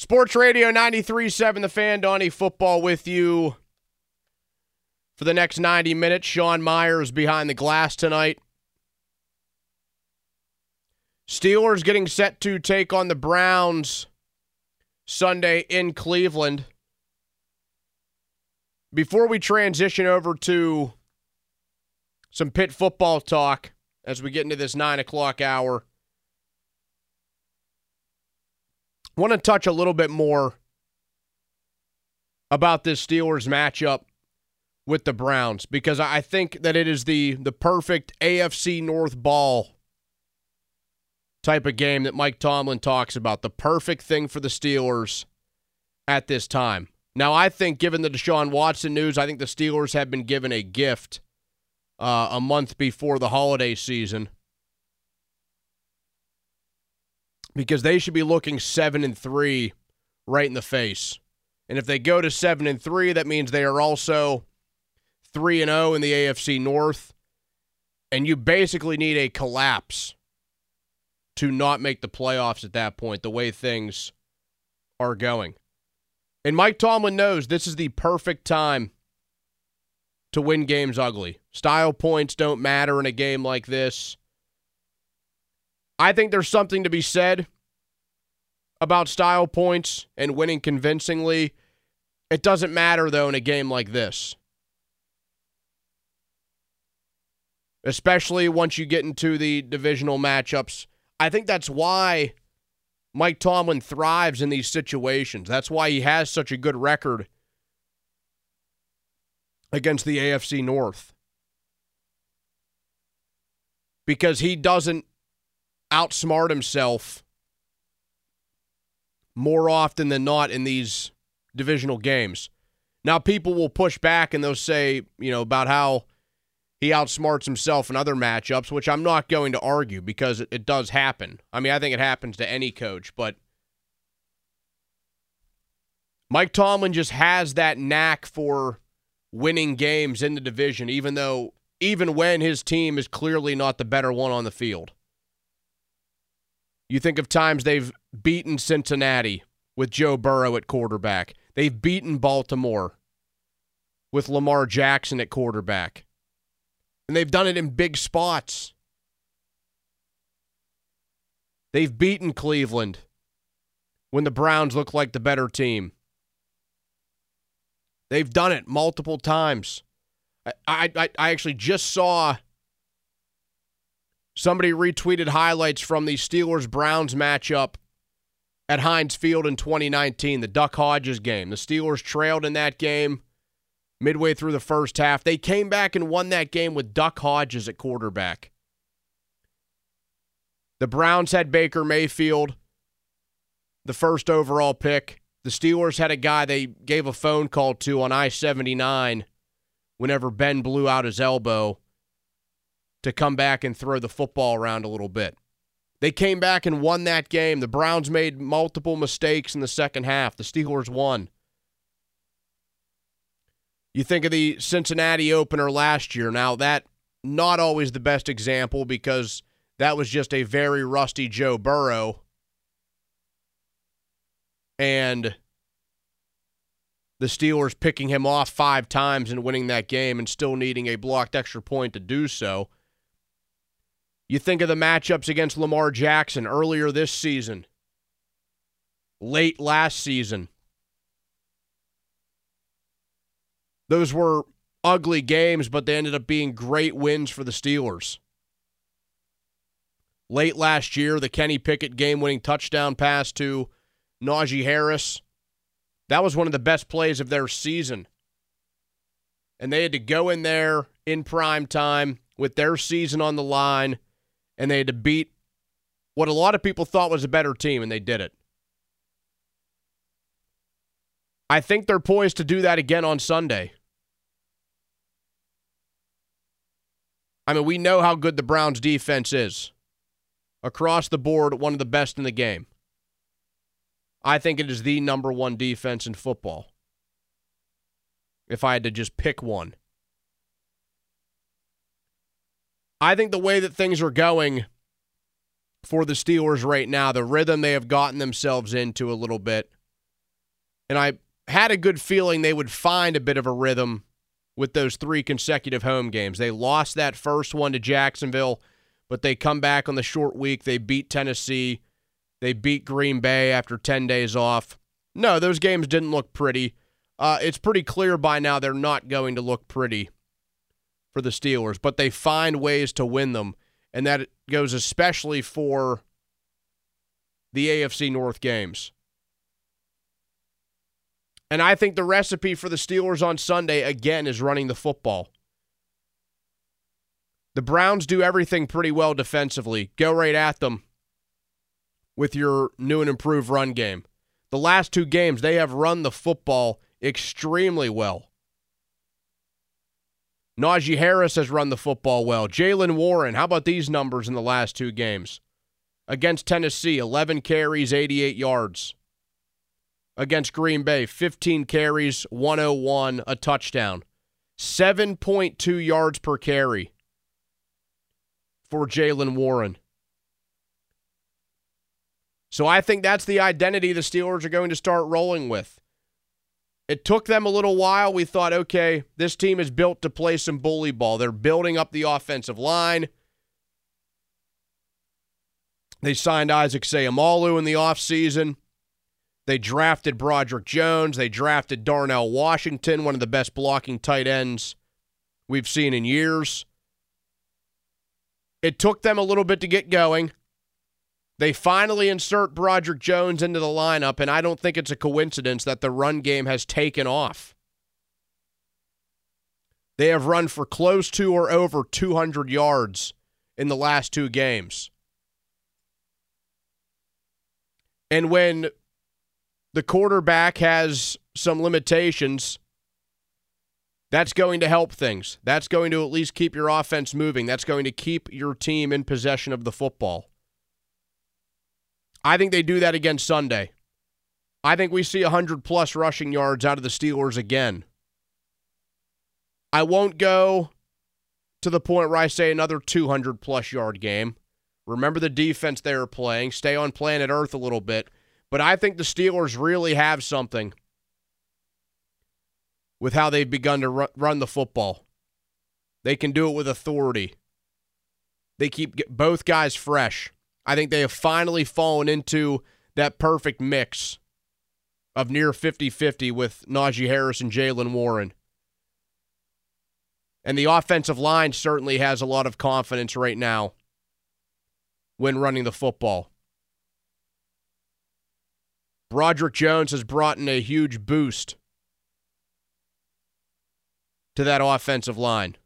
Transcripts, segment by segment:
Sports Radio 93.7 The Fan, Donnie Football with you for the next 90 minutes. Sean Myers behind the glass tonight. Steelers getting set to take on the Browns Sunday in Cleveland. Before we transition over to some Pitt football talk as we get into this 9 o'clock hour, I want to touch a little bit more about this Steelers matchup with the Browns because I think that it is the the perfect AFC North ball type of game that Mike Tomlin talks about. The perfect thing for the Steelers at this time. Now, I think, given the Deshaun Watson news, I think the Steelers have been given a gift uh, a month before the holiday season because they should be looking seven and three right in the face. And if they go to seven and three, that means they are also three and zero in the AFC North, and you basically need a collapse to not make the playoffs at that point. The way things are going, and Mike Tomlin knows this is the perfect time to win games ugly. Style points don't matter in a game like this. I think there's something to be said about style points and winning convincingly. It doesn't matter, though, in a game like this. Especially once you get into the divisional matchups. I think that's why Mike Tomlin thrives in these situations. That's why he has such a good record against the AFC North. Because he doesn't outsmart himself more often than not in these divisional games. Now, people will push back and they'll say, you know, about how he outsmarts himself in other matchups, which I'm not going to argue because it, does happen. I mean, I think it happens to any coach, but Mike Tomlin just has that knack for winning games in the division, even though, even when his team is clearly not the better one on the field. You think of times they've beaten Cincinnati with Joe Burrow at quarterback. They've beaten Baltimore with Lamar Jackson at quarterback. And they've done it in big spots. They've beaten Cleveland when the Browns look like the better team. They've done it multiple times. I, I, I actually just saw Somebody retweeted highlights from the Steelers Browns matchup at Heinz Field in 2019, the Duck Hodges game. The Steelers trailed in that game midway through the first half. They came back and won that game with Duck Hodges at quarterback. The Browns had Baker Mayfield, the first overall pick. The Steelers had a guy they gave a phone call to on I 79 whenever Ben blew out his elbow to come back and throw the football around a little bit. They came back and won that game. The Browns made multiple mistakes in the second half. The Steelers won. You think of the Cincinnati opener last year. Now, that not always the best example because that was just a very rusty Joe Burrow. And the Steelers picking him off five times and winning that game and still needing a blocked extra point to do so. You think of the matchups against Lamar Jackson earlier this season, late last season. Those were ugly games, but they ended up being great wins for the Steelers. Late last year, the Kenny Pickett game winning touchdown pass to Najee Harris. That was one of the best plays of their season. And they had to go in there in prime time with their season on the line and they had to beat what a lot of people thought was a better team, and they did it. I think they're poised to do that again on Sunday. I mean, we know how good the Browns defense is. Across the board, one of the best in the game. I think it is the number one defense in football. If I had to just pick one. I think the way that things are going for the Steelers right now, the rhythm they have gotten themselves into a little bit, And I had a good feeling they would find a bit of a rhythm with those three consecutive home games. They lost that first one to Jacksonville, but they come back on the short week. They beat Tennessee. They beat Green Bay after 10 days off. No, those games didn't look pretty. Uh, it's pretty clear by now they're not going to look pretty for the Steelers, but they find ways to win them. And that goes especially for the AFC North games. And I think the recipe for the Steelers on Sunday, again, is running the football. The Browns do everything pretty well defensively. Go right at them with your new and improved run game. The last two games, they have run the football extremely well. Najee Harris has run the football well. Jaylen Warren, how about these numbers in the last two games? Against Tennessee, 11 carries, 88 yards. Against Green Bay, 15 carries, 101, a touchdown. 7.2 yards per carry for Jaylen Warren. So I think that's the identity the Steelers are going to start rolling with. It took them a little while. We thought, okay, this team is built to play some bully ball. They're building up the offensive line. They signed Isaac Seumalo in the offseason. They drafted Broderick Jones. They drafted Darnell Washington, one of the best blocking tight ends we've seen in years. It took them a little bit to get going. They finally insert Broderick Jones into the lineup, and I don't think it's a coincidence that the run game has taken off. They have run for close to or over 200 yards in the last two games. And when the quarterback has some limitations, that's going to help things. That's going to at least keep your offense moving. That's going to keep your team in possession of the football. I think they do that again Sunday. I think we see 100 plus rushing yards out of the Steelers again. I won't go to the point where I say another 200 plus yard game. Remember the defense they are playing. Stay on planet Earth a little bit. But I think the Steelers really have something with how they've begun to run the football. They can do it with authority. They keep both guys fresh. I think they have finally fallen into that perfect mix of near 50 50 with Najee Harris and Jaylen Warren. And the offensive line certainly has a lot of confidence right now when running the football. Broderick Jones has brought in a huge boost to that offensive line.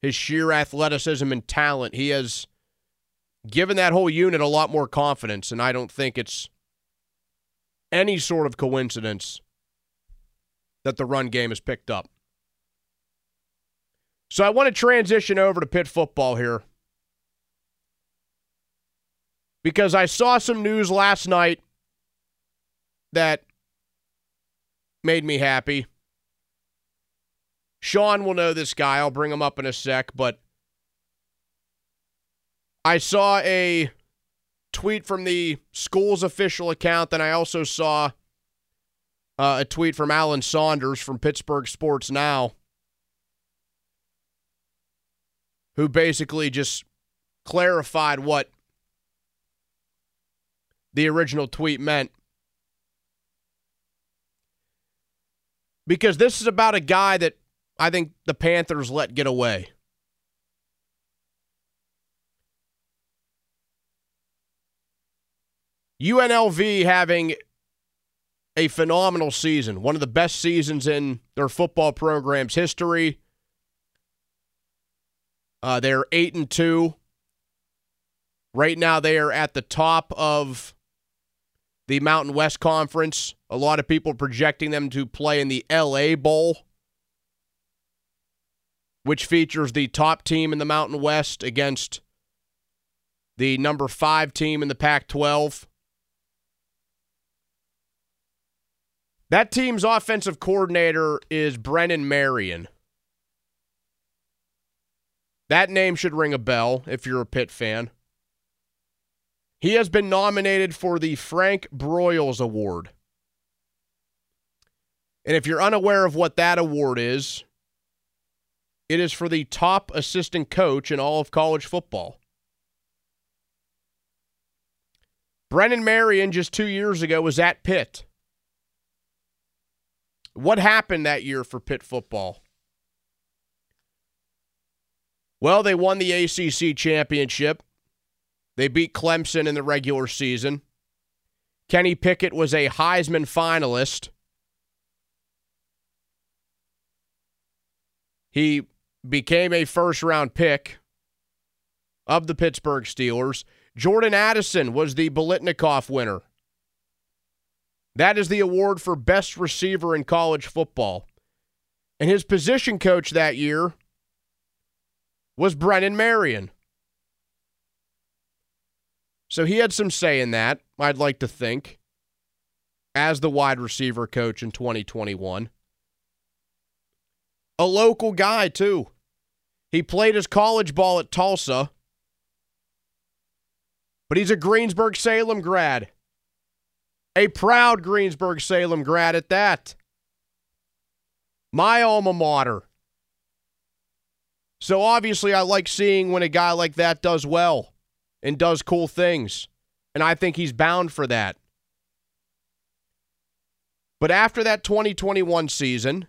His sheer athleticism and talent, he has given that whole unit a lot more confidence, and I don't think it's any sort of coincidence that the run game has picked up. So I want to transition over to Pitt football here because I saw some news last night that made me happy. Sean will know this guy. I'll bring him up in a sec, but I saw a tweet from the school's official account, and I also saw uh, a tweet from Alan Saunders from Pittsburgh Sports Now, who basically just clarified what the original tweet meant. Because this is about a guy that I think the Panthers let get away. UNLV having a phenomenal season, one of the best seasons in their football program's history. Uh, they're eight and two. Right now, they are at the top of the Mountain West Conference. A lot of people projecting them to play in the LA Bowl, which features the top team in the Mountain West against the number five team in the Pac 12. That team's offensive coordinator is Brennan Marion. That name should ring a bell if you're a Pitt fan. He has been nominated for the Frank Broyles Award And if you're unaware of what that award is, it is for the top assistant coach in all of college football. Brennan Marion just two years ago was at Pitt. What happened that year for Pitt football? Well, they won the ACC championship. They beat Clemson in the regular season. Kenny Pickett was a Heisman finalist. He became a first round pick of the Pittsburgh Steelers. Jordan Addison was the Biletnikoff winner. That is the award for best receiver in college football. And his position coach that year was Brennan Marion. So he had some say in that, I'd like to think, as the wide receiver coach in 2021. A local guy, too. He played his college ball at Tulsa, but he's a Greensburg Salem grad. A proud Greensburg Salem grad at that. My alma mater. So obviously, I like seeing when a guy like that does well and does cool things. And I think he's bound for that. But after that 2021 season,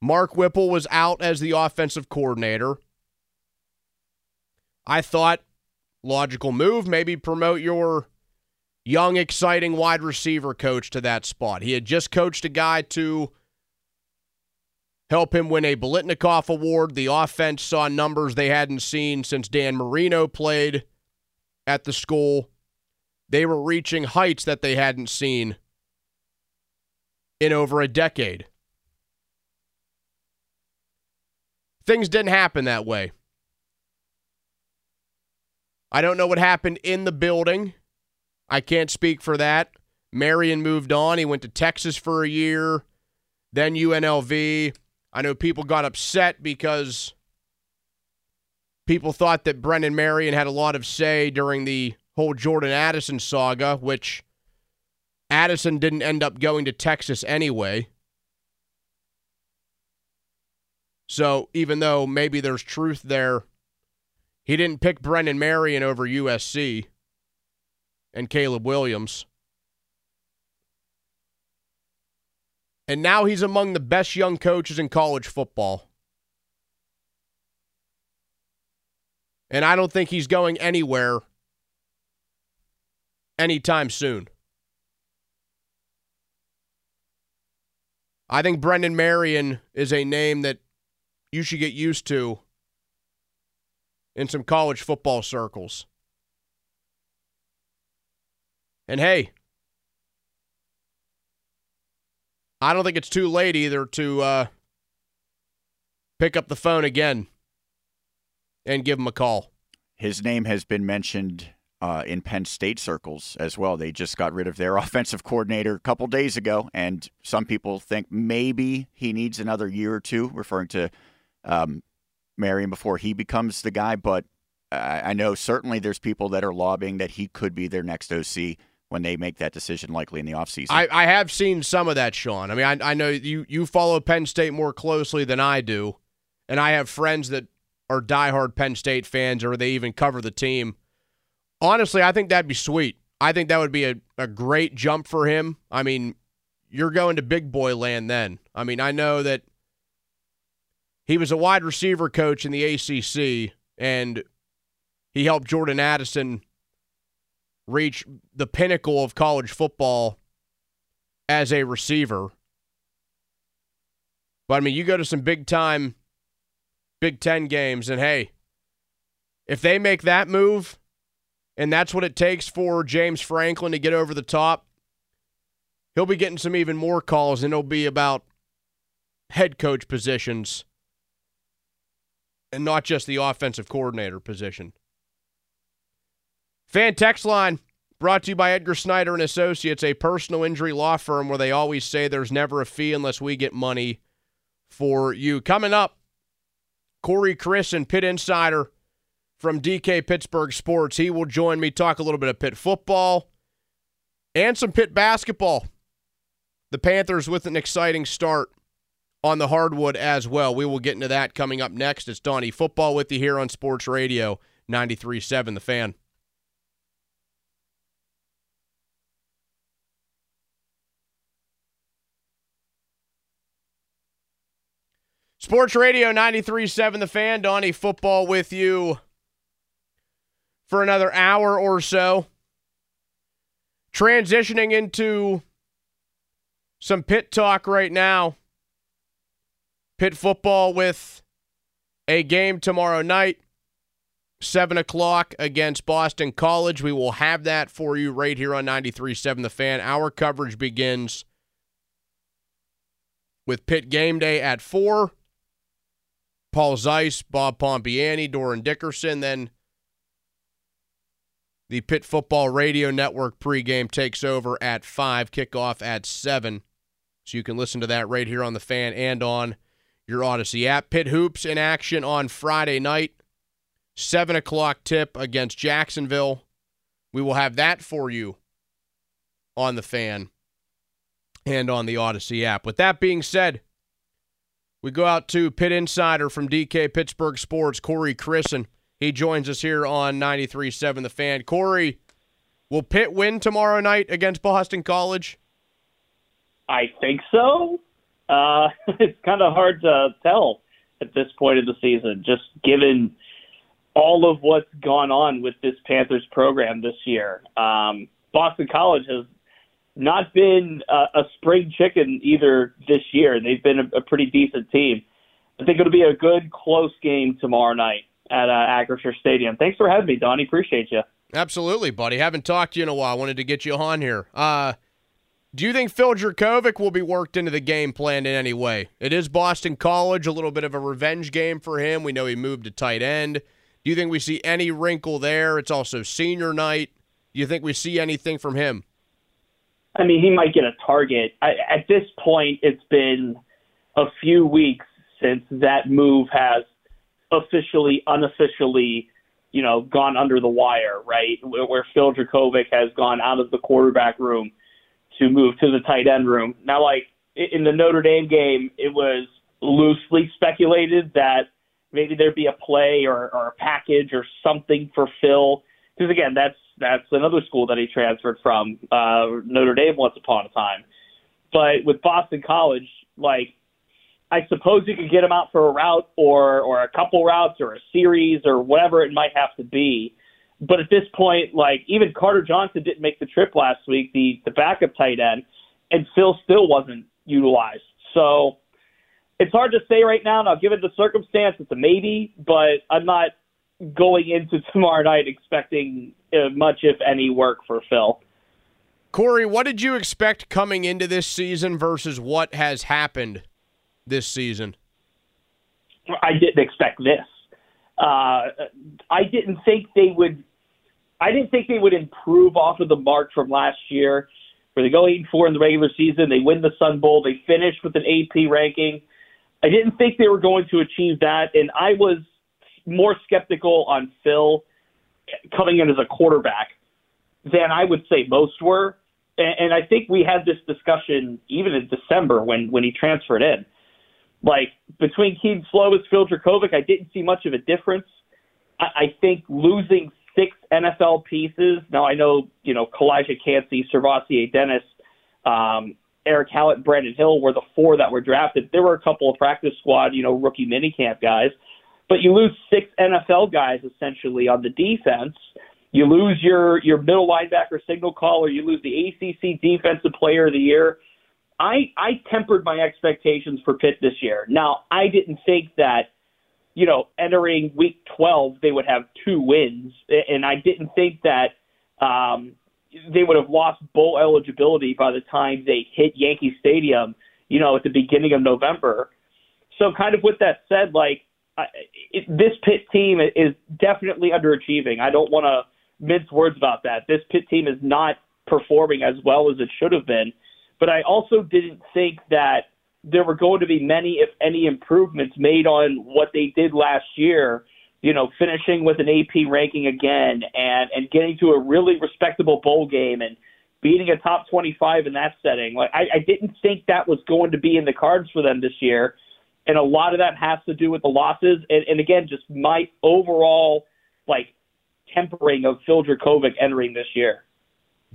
Mark Whipple was out as the offensive coordinator. I thought logical move, maybe promote your young, exciting wide receiver coach to that spot. He had just coached a guy to help him win a Biletnikoff Award. The offense saw numbers they hadn't seen since Dan Marino played at the school. They were reaching heights that they hadn't seen in over a decade. Things didn't happen that way. I don't know what happened in the building. I can't speak for that. Marion moved on. He went to Texas for a year, then UNLV. I know people got upset because people thought that Brennan Marion had a lot of say during the whole Jordan Addison saga, which Addison didn't end up going to Texas anyway. So even though maybe there's truth there, he didn't pick Brennan Marion over USC and Caleb Williams. And now he's among the best young coaches in college football. And I don't think he's going anywhere anytime soon. I think Brennan Marion is a name that you should get used to in some college football circles. And hey, I don't think it's too late either to uh, pick up the phone again and give him a call. His name has been mentioned uh, in Penn State circles as well. They just got rid of their offensive coordinator a couple days ago, and some people think maybe he needs another year or two, referring to um, Marion before he becomes the guy. But I, know certainly there's people that are lobbying that he could be their next OC when they make that decision, likely in the offseason. I, I have seen some of that, Sean. I mean, I, I know you, you follow Penn State more closely than I do, and I have friends that are diehard Penn State fans or they even cover the team. Honestly, I think that'd be sweet. I think that would be a, a great jump for him. I mean, you're going to big boy land then. I mean, I know that he was a wide receiver coach in the ACC, and he helped Jordan Addison reach the pinnacle of college football as a receiver. But I mean, you go to some big time Big Ten games, and hey, if they make that move, and that's what it takes for James Franklin to get over the top, he'll be getting some even more calls, and it'll be about head coach positions and not just the offensive coordinator position. Fan text line brought to you by Edgar Snyder and Associates, a personal injury law firm where they always say there's never a fee unless we get money for you. Coming up, Corey Crisan Pitt Insider from DK Pittsburgh Sports. He will join me talk a little bit of Pitt football and some Pitt basketball. the Panthers with an exciting start on the hardwood as well. We will get into that coming up next. It's Donnie Football with you here on Sports Radio 93.7 The Fan. Sports Radio 93.7 The Fan. Donnie Football with you for another hour or so. Transitioning into some Pitt talk right now. Pitt football with a game tomorrow night, 7 o'clock against Boston College. We will have that for you right here on 93.7 The Fan. Our coverage begins with Pitt game day at 4. Paul Zeise, Bob Pompeani, Dorin Dickerson. Then the Pitt Football Radio Network pregame takes over at 5, kickoff at 7. So you can listen to that right here on the fan and on your Audacy app. Pitt Hoops in action on Friday night, 7 o'clock tip against Jacksonville. We will have that for you on the fan and on the Audacy app. With that being said, we go out to Pitt Insider from DK Pittsburgh Sports, Corey Crisan. He joins us here on 93.7 The Fan. Corey, will Pitt win tomorrow night against Boston College? I think so. Uh, it's kind of hard to tell at this point of the season, just given all of what's gone on with this Panthers program this year. Um, Boston College has not been a, a spring chicken either this year. They've been a, a pretty decent team. I think it'll be a good, close game tomorrow night at uh, Acrisure Stadium. Thanks for having me, Donnie. Appreciate you. Absolutely, buddy. Haven't talked to you in a while. Wanted to get you on here. Uh, do you think Phil Jurkovec will be worked into the game plan in any way? It is Boston College, a little bit of a revenge game for him. We know he moved to tight end. Do you think we see any wrinkle there? It's also senior night. Do you think we see anything from him? I mean, he might get a target. I, at this point, it's been a few weeks since that move has officially, unofficially, you know, gone under the wire, right? Where, where Phil Jurkovec has gone out of the quarterback room to move to the tight end room. Now, like in the Notre Dame game, it was loosely speculated that maybe there'd be a play or, or a package or something for Phil. Because again, that's that's another school that he transferred from, uh, Notre Dame once upon a time. But with Boston College, like I suppose you could get him out for a route or or a couple routes or a series or whatever it might have to be. But at this point, like even Carter Johnson didn't make the trip last week, the the backup tight end, and Phil still wasn't utilized. So it's hard to say right now. Now, given the circumstance, it's a maybe, but I'm not going into tomorrow night expecting uh, much, if any, work for Phil. Corey, what did you expect coming into this season versus what has happened this season? I didn't expect this. Uh, I didn't think they would. I didn't think they would improve off of the mark from last year, where they go eight and four in the regular season. They win the Sun Bowl. They finish with an AP ranking. I didn't think they were going to achieve that, and I was more skeptical on Phil coming in as a quarterback than I would say most were. And, I think we had this discussion even in December when when he transferred in. Like between Kedon Slovis, Phil Jurkovec, I didn't see much of a difference. I, I think losing six NFL pieces. Now I know you know Calijah Kancey, SirVocea Dennis, um, Erick Hallett, Brandon Hill were the four that were drafted. There were a couple of practice squad, you know, rookie minicamp guys but you lose six NFL guys essentially on the defense. You lose your your middle linebacker signal caller. You lose the ACC Defensive Player of the Year. I I tempered my expectations for Pitt this year. Now I didn't think that you know entering Week 12 they would have two wins, and I didn't think that um, they would have lost bowl eligibility by the time they hit Yankee Stadium. You know at the beginning of November. So kind of with that said, like it, this Pitt team is definitely underachieving. I don't want to mince words about that. This Pitt team is not performing as well as it should have been. But I also didn't think that there were going to be many, if any, improvements made on what they did last year. You know, finishing with an AP ranking again and and getting to a really respectable bowl game and beating a top 25 in that setting. Like I, I didn't think that was going to be in the cards for them this year, and a lot of that has to do with the losses. And, and again, just my overall like tempering of Phil Jurkovec entering this year.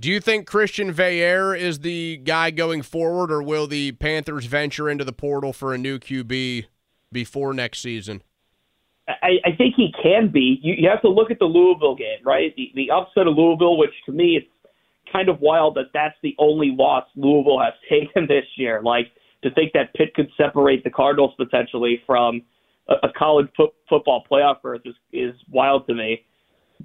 Do you think Christian Veilleux is the guy going forward, or will the Panthers venture into the portal for a new QB before next season? I, I think he can be. You, you have to look at the Louisville game, right? The, the upset of Louisville, which to me it's kind of wild that that's the only loss Louisville has taken this year. Like to think that Pitt could separate the Cardinals potentially from a, a college fo- football playoff berth is, is wild to me.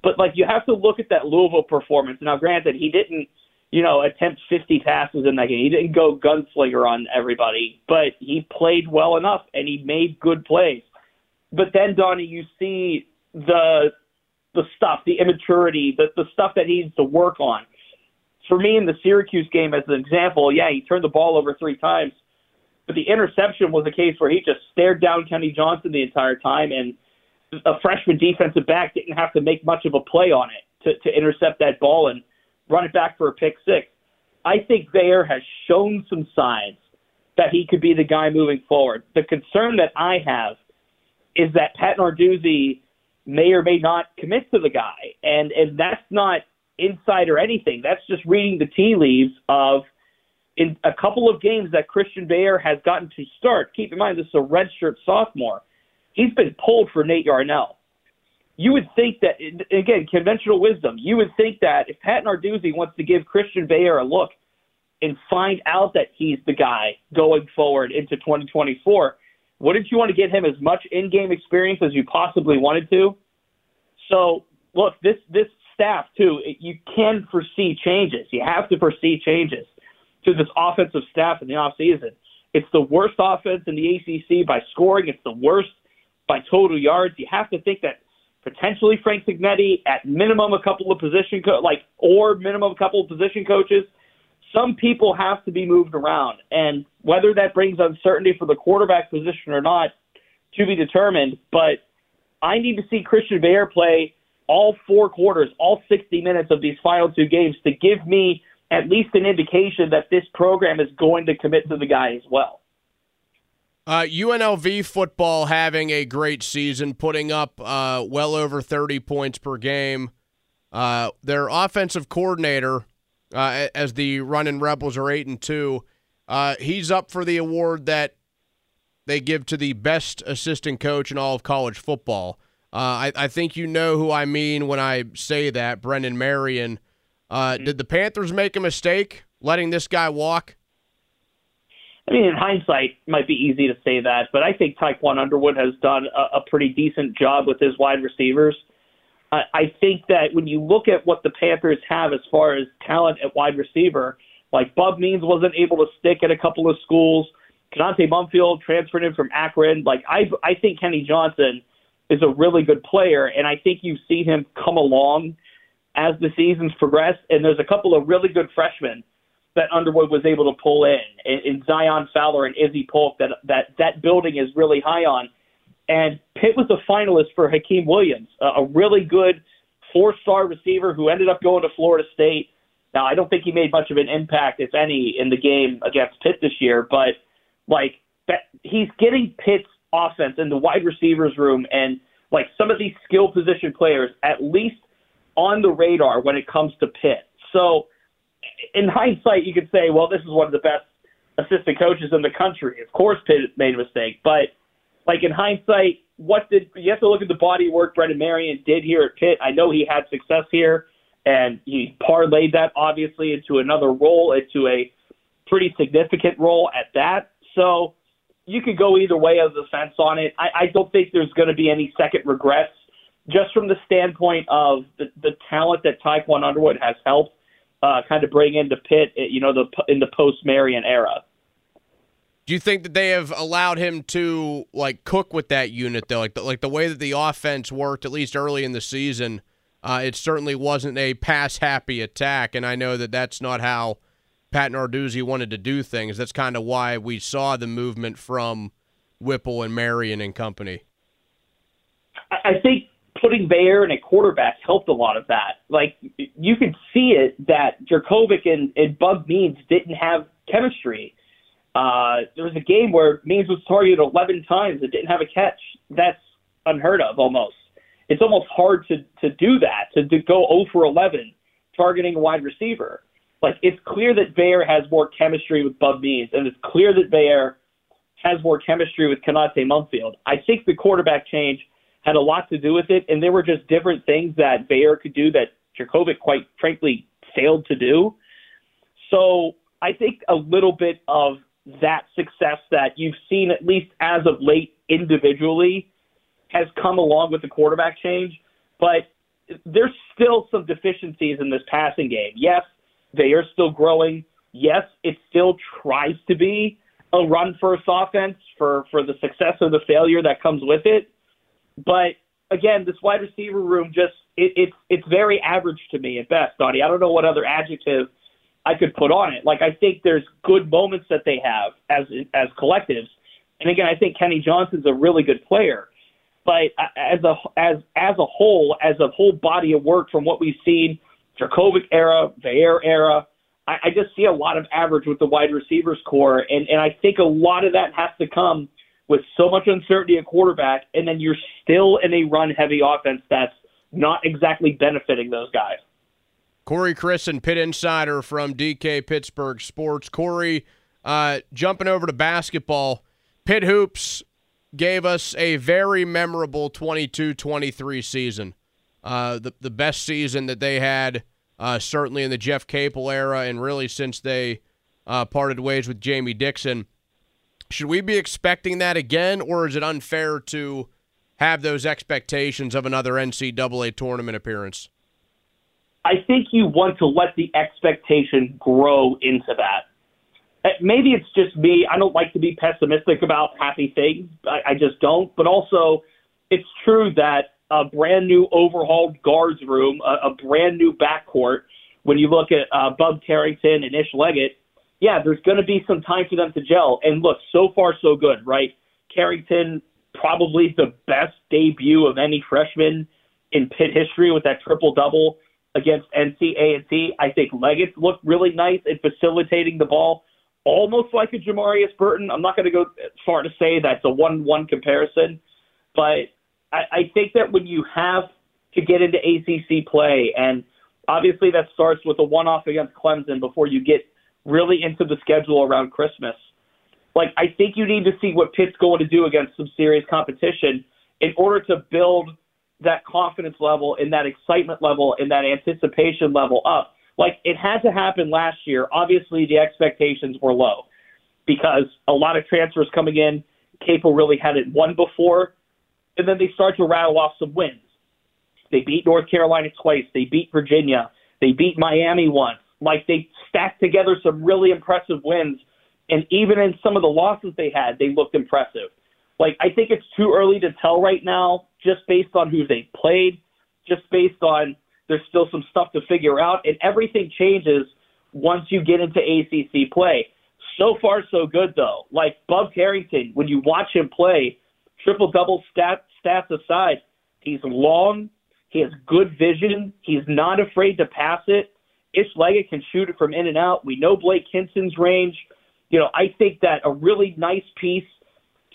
But like you have to look at that Louisville performance. Now, granted, he didn't, you know, attempt 50 passes in that game. He didn't go gunslinger on everybody, but he played well enough and he made good plays. But then, Donnie, you see the the stuff, the immaturity, the the stuff that he needs to work on. For me, in the Syracuse game, as an example, yeah, he turned the ball over three times, but the interception was a case where he just stared down Kenny Johnson the entire time, and a freshman defensive back didn't have to make much of a play on it to, to intercept that ball and run it back for a pick six. I think Veilleux has shown some signs that he could be the guy moving forward. The concern that I have is that Pat Narduzzi may or may not commit to the guy, and and that's not inside or anything. That's just reading the tea leaves of in a couple of games that Christian Veilleux has gotten to start. Keep in mind this is a redshirt sophomore he's been pulled for Nate Yarnell. You would think that, again, conventional wisdom, you would think that if Pat Narduzzi wants to give Christian Veilleux a look and find out that he's the guy going forward into 2024, wouldn't you want to get him as much in-game experience as you possibly wanted to? So, look, this this staff too, you can foresee changes. You have to foresee changes to this offensive staff in the offseason. It's the worst offense in the ACC by scoring. It's the worst by total yards. You have to think that potentially Frank Cignetti, at minimum a couple of position co- like or minimum a couple of position coaches. Some people have to be moved around, and whether that brings uncertainty for the quarterback position or not, to be determined. But I need to see Christian Veilleux play all four quarters, all 60 minutes of these final two games to give me at least an indication that this program is going to commit to the guy as well. Uh, UNLV football having a great season, putting up uh, well over 30 points per game. Uh, their offensive coordinator, uh, as the running Rebels are eight and two, uh, he's up for the award that they give to the best assistant coach in all of college football. Uh, I, I, think you know who I mean when I say that, Brennan Marion. Mm-hmm. Did the Panthers make a mistake letting this guy walk? I mean, in hindsight, it might be easy to say that, but I think Tiquan Underwood has done a, a pretty decent job with his wide receivers. I, I think that when you look at what the Panthers have as far as talent at wide receiver, like Bub Means wasn't able to stick at a couple of schools. Konata Mumpfield transferred in from Akron. Like I, I think Kenny Johnson is a really good player, and I think you see him come along as the seasons progress. And there's a couple of really good freshmen that Underwood was able to pull in, in, Zion Fowler and Izzy Polk that that that building is really high on. And Pitt was a finalist for Hykeem Williams, a, a really good four-star receiver who ended up going to Florida State. Now, I don't think he made much of an impact, if any, in the game against Pitt this year, but like that, he's getting Pitt's offense in the wide receivers room and like some of these skill position players at least on the radar when it comes to Pitt. So in hindsight, you could say, well, this is one of the best assistant coaches in the country. Of course, Pitt made a mistake, but like in hindsight, what did you have to look at the body work Brennan Marion did here at Pitt? I know he had success here, and he parlayed that obviously into another role, into a pretty significant role at that. So you could go either way of the fence on it. I, I don't think there's going to be any second regrets, just from the standpoint of the, the talent that Tiquan Underwood has helped uh, kind of bring into Pitt, eh, you know, the in the post Marion era. Do you think that they have allowed him to like cook with that unit though, like the, like the way that the offense worked at least early in the season? Uh, it certainly wasn't a pass happy attack, and I know that that's not how Pat Narduzzi wanted to do things. That's kind of why we saw the movement from Whipple and Marion and company. I think putting Veilleux in a quarterback helped a lot of that. Like you could see it that Jurkovec and, and Bub Means didn't have chemistry. Uh, there was a game where Means was targeted 11 times and didn't have a catch. That's unheard of almost. It's almost hard to to do that to, to go 0 for 11 targeting a wide receiver. Like it's clear that Veilleux has more chemistry with Bub Means, and it's clear that Veilleux has more chemistry with Konata Mumpfield. I think the quarterback change had a lot to do with it, and there were just different things that Veilleux could do that Jurkovec, quite frankly, failed to do. So I think a little bit of that success that you've seen, at least as of late, individually, has come along with the quarterback change. But there's still some deficiencies in this passing game. Yes, they are still growing. Yes, it still tries to be a run first offense for, for the success or the failure that comes with it. But again, this wide receiver room just it, it's it's very average to me at best, Donnie. I don't know what other adjective I could put on it. Like I think there's good moments that they have as as collectives, and again, I think Kenny Johnson's a really good player. But as a as as a whole, as a whole body of work from what we've seen, Jurkovec era, Veilleux era, I, I just see a lot of average with the wide receivers core, and and I think a lot of that has to come with so much uncertainty at quarterback, and then you're still in a run heavy offense that's not exactly benefiting those guys. Corey Crisan, Pitt Insider from DK Pittsburgh Sports. Corey, uh, jumping over to basketball, Pitt Hoops gave us a very memorable 22 23 season. Uh, the, the best season that they had, uh, certainly in the Jeff Capel era, and really since they uh, parted ways with Jamie Dixon. Should we be expecting that again, or is it unfair to have those expectations of another NCAA tournament appearance? I think you want to let the expectation grow into that. Uh, maybe it's just me. I don't like to be pessimistic about happy things. I, I just don't. But also, it's true that a brand new overhauled guards room, a, a brand new backcourt, when you look at uh, Bub Carrington and Ish Leggett, yeah, there's going to be some time for them to gel. And look, so far so good, right? Carrington probably the best debut of any freshman in Pitt history with that triple double against NC A&T. I think Leggett looked really nice at facilitating the ball, almost like a Jamarius Burton. I'm not going to go far to say that's a one-one comparison, but I, I think that when you have to get into ACC play, and obviously that starts with a one-off against Clemson before you get really into the schedule around Christmas. Like, I think you need to see what Pitt's going to do against some serious competition in order to build that confidence level and that excitement level and that anticipation level up. Like, it had to happen last year. Obviously, the expectations were low because a lot of transfers coming in. Capel really hadn't won before. And then they start to rattle off some wins. They beat North Carolina twice. They beat Virginia. They beat Miami once. Like they stacked together some really impressive wins, and even in some of the losses they had, they looked impressive. Like I think it's too early to tell right now, just based on who they played, just based on there's still some stuff to figure out, and everything changes once you get into ACC play. So far, so good though. Like Bub Carrington, when you watch him play, triple double stat, stats aside, he's long, he has good vision, he's not afraid to pass it, Ish Leggett can shoot it from in and out. We know Blake Hinson's range. You know, I think that a really nice piece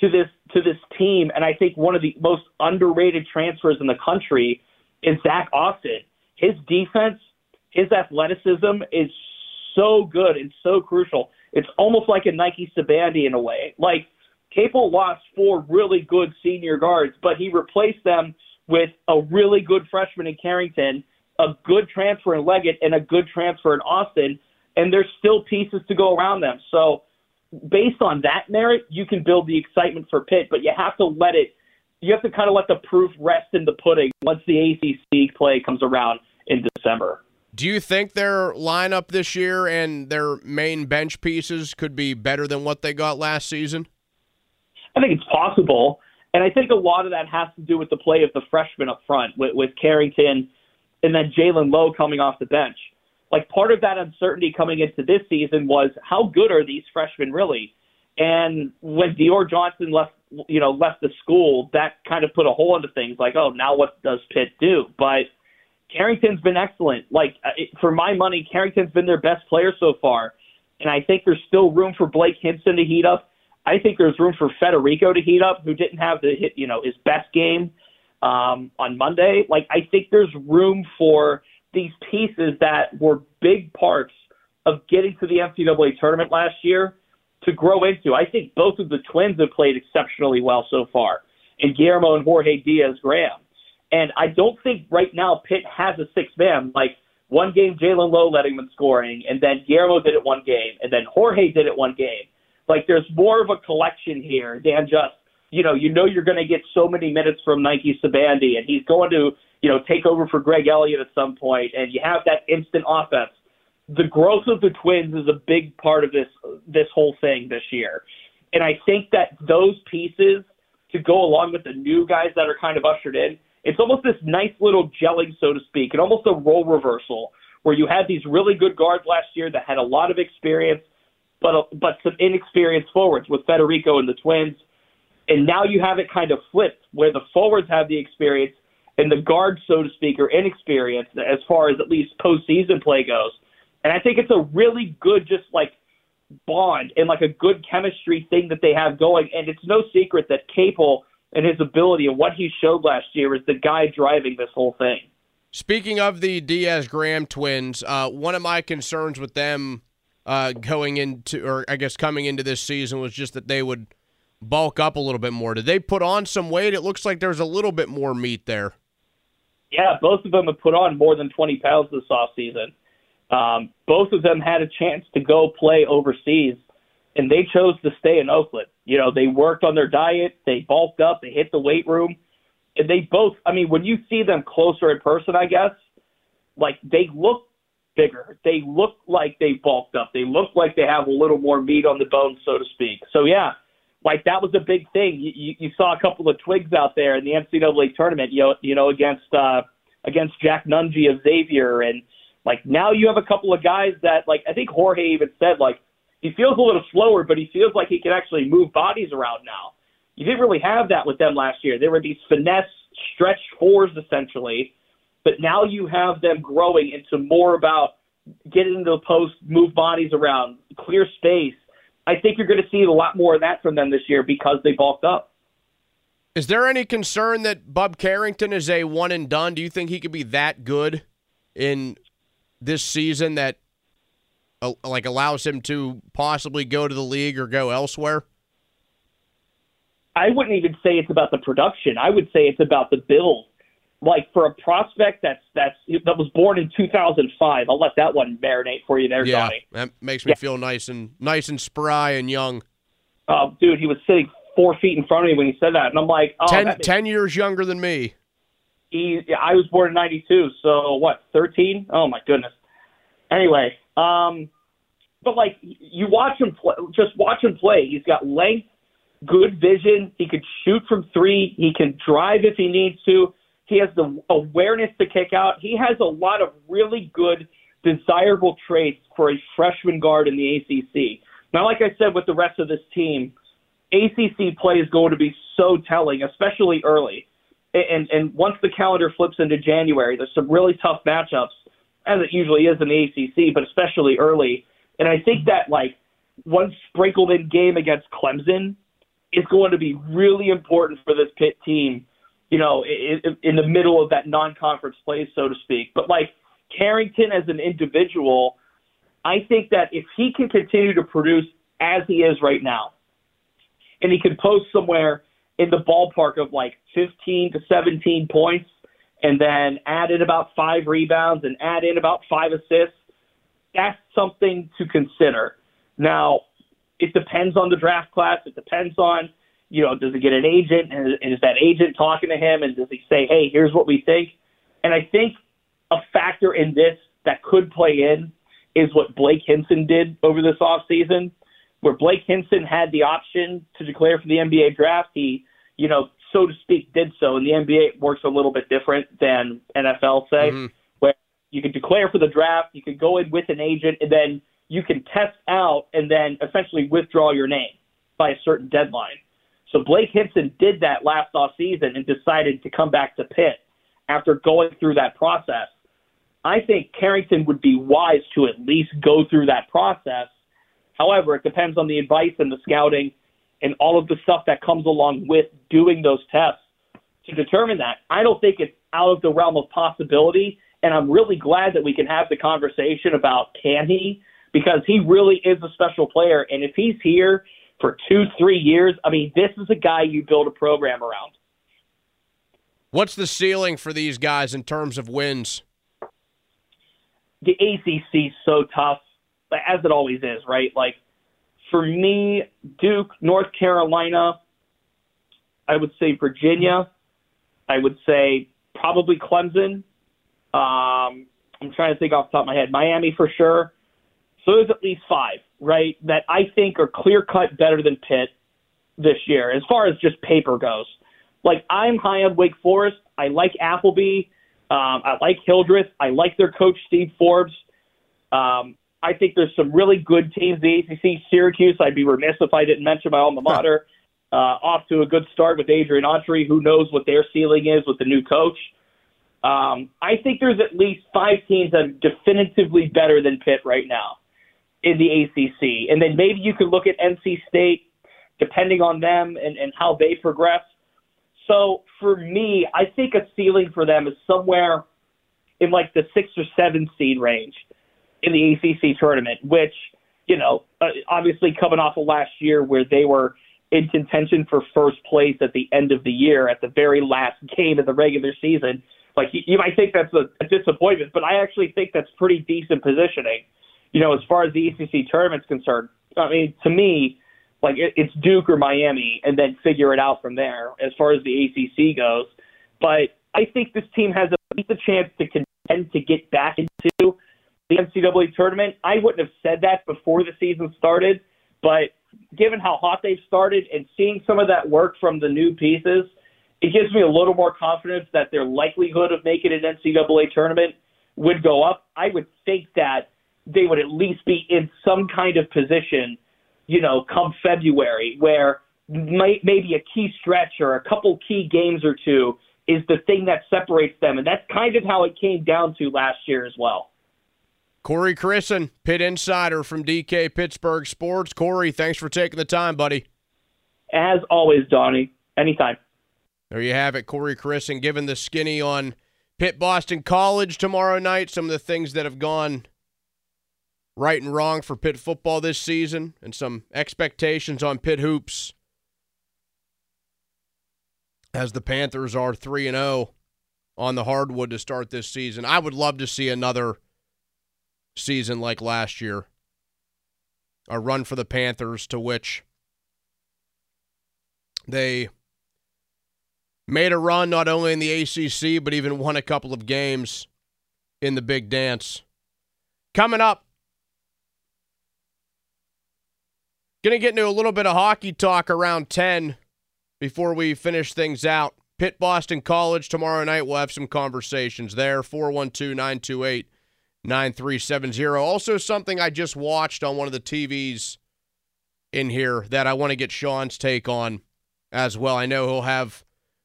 to this to this team, and I think one of the most underrated transfers in the country is Zach Austin. His defense, his athleticism is so good and so crucial. It's almost like a Nike Sibande in a way. Like Capel lost four really good senior guards, but he replaced them with a really good freshman in Carrington a good transfer in Leggett and a good transfer in Austin, and there's still pieces to go around them. So, based on that merit, you can build the excitement for Pitt, but you have to let it. You have to kind of let the proof rest in the pudding once the ACC play comes around in December. Do you think their lineup this year and their main bench pieces could be better than what they got last season? I think it's possible. And I think a lot of that has to do with the play of the freshmen up front with, with Carrington and then Jaland Lowe coming off the bench. Like part of that uncertainty coming into this season was how good are these freshmen really? And when Dior Johnson left you know, left the school, that kind of put a hole into things. Like, oh, now what does Pitt do? But Carrington's been excellent. Like, uh, for my money, Carrington's been their best player so far, and I think there's still room for Blake Hinson to heat up. I think there's room for Federiko to heat up, who didn't have the hit, you know, his best game um, on Monday. Like, I think there's room for these pieces that were big parts of getting to the NCAA tournament last year to grow into. I think both of the twins have played exceptionally well so far, and Guillermo and Jorge Diaz Graham. And I don't think right now Pitt has a six man. Like one game, Jaland Lowe letting them scoring, and then Guillermo did it one game, and then Jorge did it one game. Like there's more of a collection here than just you know you know you're going to get so many minutes from Nike Sibande, and he's going to you know take over for Greg Elliott at some point, and you have that instant offense. The growth of the Twins is a big part of this this whole thing this year, and I think that those pieces to go along with the new guys that are kind of ushered in, it's almost this nice little gelling, so to speak, and almost a role reversal where you had these really good guards last year that had a lot of experience, but but some inexperienced forwards with Federiko and the Twins, and now you have it kind of flipped where the forwards have the experience and the guards, so to speak, are inexperienced as far as at least postseason play goes and I think it's a really good, just like bond and like a good chemistry thing that they have going. And it's no secret that Capel and his ability and what he showed last year is the guy driving this whole thing. Speaking of the Diaz Graham twins, uh, one of my concerns with them uh, going into, or I guess coming into this season, was just that they would bulk up a little bit more. Did they put on some weight? It looks like there's a little bit more meat there. Yeah, both of them have put on more than 20 pounds this offseason. Um, both of them had a chance to go play overseas, and they chose to stay in Oakland. You know, they worked on their diet, they bulked up, they hit the weight room, and they both. I mean, when you see them closer in person, I guess, like they look bigger. They look like they bulked up. They look like they have a little more meat on the bone, so to speak. So yeah, like that was a big thing. You, you, saw a couple of twigs out there in the NCAA tournament. You know, you know against uh, against Jack Nunge of Xavier and like now you have a couple of guys that like I think Jorge even said like he feels a little slower, but he feels like he can actually move bodies around now. You didn't really have that with them last year. There were these finesse stretch fours essentially, but now you have them growing into more about getting into the post, move bodies around, clear space. I think you're going to see a lot more of that from them this year because they bulked up. Is there any concern that Bub Carrington is a one and done? Do you think he could be that good in this season that uh, like allows him to possibly go to the league or go elsewhere? I wouldn't even say it's about the production. I would say it's about the build. Like for a prospect that's that's that was born in 2005, I'll let that one marinate for you there, yeah, Johnny. That makes me yeah. feel nice and nice and spry and young. Oh, dude, he was sitting four feet in front of me when he said that, and I'm like, oh, ten, ten years younger than me. He, I was born in '92, so what? 13? Oh my goodness. Anyway, um, but like you watch him play, just watch him play. He's got length, good vision. He could shoot from three. He can drive if he needs to. He has the awareness to kick out. He has a lot of really good, desirable traits for a freshman guard in the ACC. Now, like I said with the rest of this team, ACC play is going to be so telling, especially early. And and once the calendar flips into January, there's some really tough matchups as it usually is in the ACC, but especially early. And I think that like one sprinkled in game against Clemson is going to be really important for this Pitt team. You know, in, in the middle of that non-conference play, so to speak. But like Carrington as an individual, I think that if he can continue to produce as he is right now, and he can post somewhere in the ballpark of like 15 to 17 points and then add in about five rebounds and add in about five assists, that's something to consider. Now, it depends on the draft class. It depends on, you know, does he get an agent? And is that agent talking to him? And does he say, hey, here's what we think? And I think a factor in this that could play in is what Blake Hinson did over this offseason, where Blake Hinson had the option to declare for the NBA draft. He, you know, so to speak, did so. And the NBA works a little bit different than NFL, say, mm-hmm. where you can declare for the draft, you can go in with an agent, and then you can test out and then essentially withdraw your name by a certain deadline. So Blake Hinson did that last off season and decided to come back to Pitt after going through that process. I think Carrington would be wise to at least go through that process. However, it depends on the advice and the scouting and all of the stuff that comes along with doing those tests to determine that. I don't think it's out of the realm of possibility, and I'm really glad that we can have the conversation about can he, because he really is a special player, and if he's here for two, three years, I mean, this is a guy you build a program around. What's the ceiling for these guys in terms of wins? The ACC is so tough, as it always is, right? Like for me, Duke, North Carolina, I would say Virginia, I would say probably Clemson. Um, I'm trying to think off the top of my head. Miami for sure. So there's at least five, right, that I think are clear cut better than Pitt this year, as far as just paper goes. Like I'm high on Wake Forest. I like Appleby. Um, I like Hildreth. I like their coach Steve Forbes. Um, I think there's some really good teams. The ACC, Syracuse. I'd be remiss if I didn't mention my alma mater. Uh, off to a good start with Adrian Autry. Who knows what their ceiling is with the new coach? Um, I think there's at least five teams that are definitively better than Pitt right now in the ACC, and then maybe you could look at NC State, depending on them and, and how they progress. So for me, I think a ceiling for them is somewhere in like the six or seven seed range in the ACC tournament, which, you know, uh, obviously coming off of last year where they were in contention for first place at the end of the year at the very last game of the regular season. Like you, might think that's a, a disappointment, but I actually think that's pretty decent positioning. You know, as far as the ACC tournament's concerned, I mean, to me, like it, it's Duke or Miami, and then figure it out from there as far as the ACC goes. But I think this team has at least a chance to contend to get back into the NCAA tournament. I wouldn't have said that before the season started, but given how hot they've started and seeing some of that work from the new pieces, it gives me a little more confidence that their likelihood of making an NCAA tournament would go up. I would think that they would at least be in some kind of position, you know, come February where may, maybe a key stretch or a couple key games or two is the thing that separates them. And that's kind of how it came down to last year as well. Corey Crisan, Pitt Insider from DK Pittsburgh Sports. Corey, thanks for taking the time, buddy. As always, Donnie. Anytime. There you have it, Corey Crisan, giving the skinny on Pitt Boston College tomorrow night. Some of the things that have gone right and wrong for Pitt football this season, and some expectations on Pitt hoops as the Panthers are 3 and 0 on the hardwood to start this season. I would love to see another season like last year. A run for the Panthers to which they made a run not only in the ACC, but even won a couple of games in the big dance. Coming up, going to get into a little bit of hockey talk around 10 before we finish things out. Pitt Boston College tomorrow night. We'll have some conversations there. 412 928 9370. Also, something I just watched on one of the TVs in here that I want to get Sean's take on as well. I know he'll have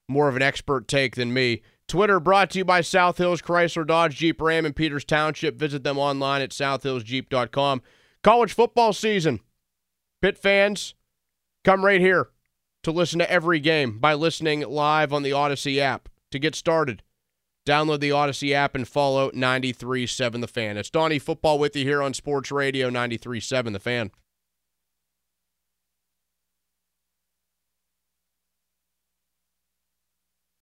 more of an expert take than me. Twitter brought to you by South Hills Chrysler Dodge Jeep Ram in Peters Township. Visit them online at southhillsjeep.com. College football season. Pitt fans, come right here to listen to every game by listening live on the Audacy app. To get started, Download the Audacy app and follow 93.7 The Fan. It's Donnie Football with you here on Sports Radio 93.7 The Fan.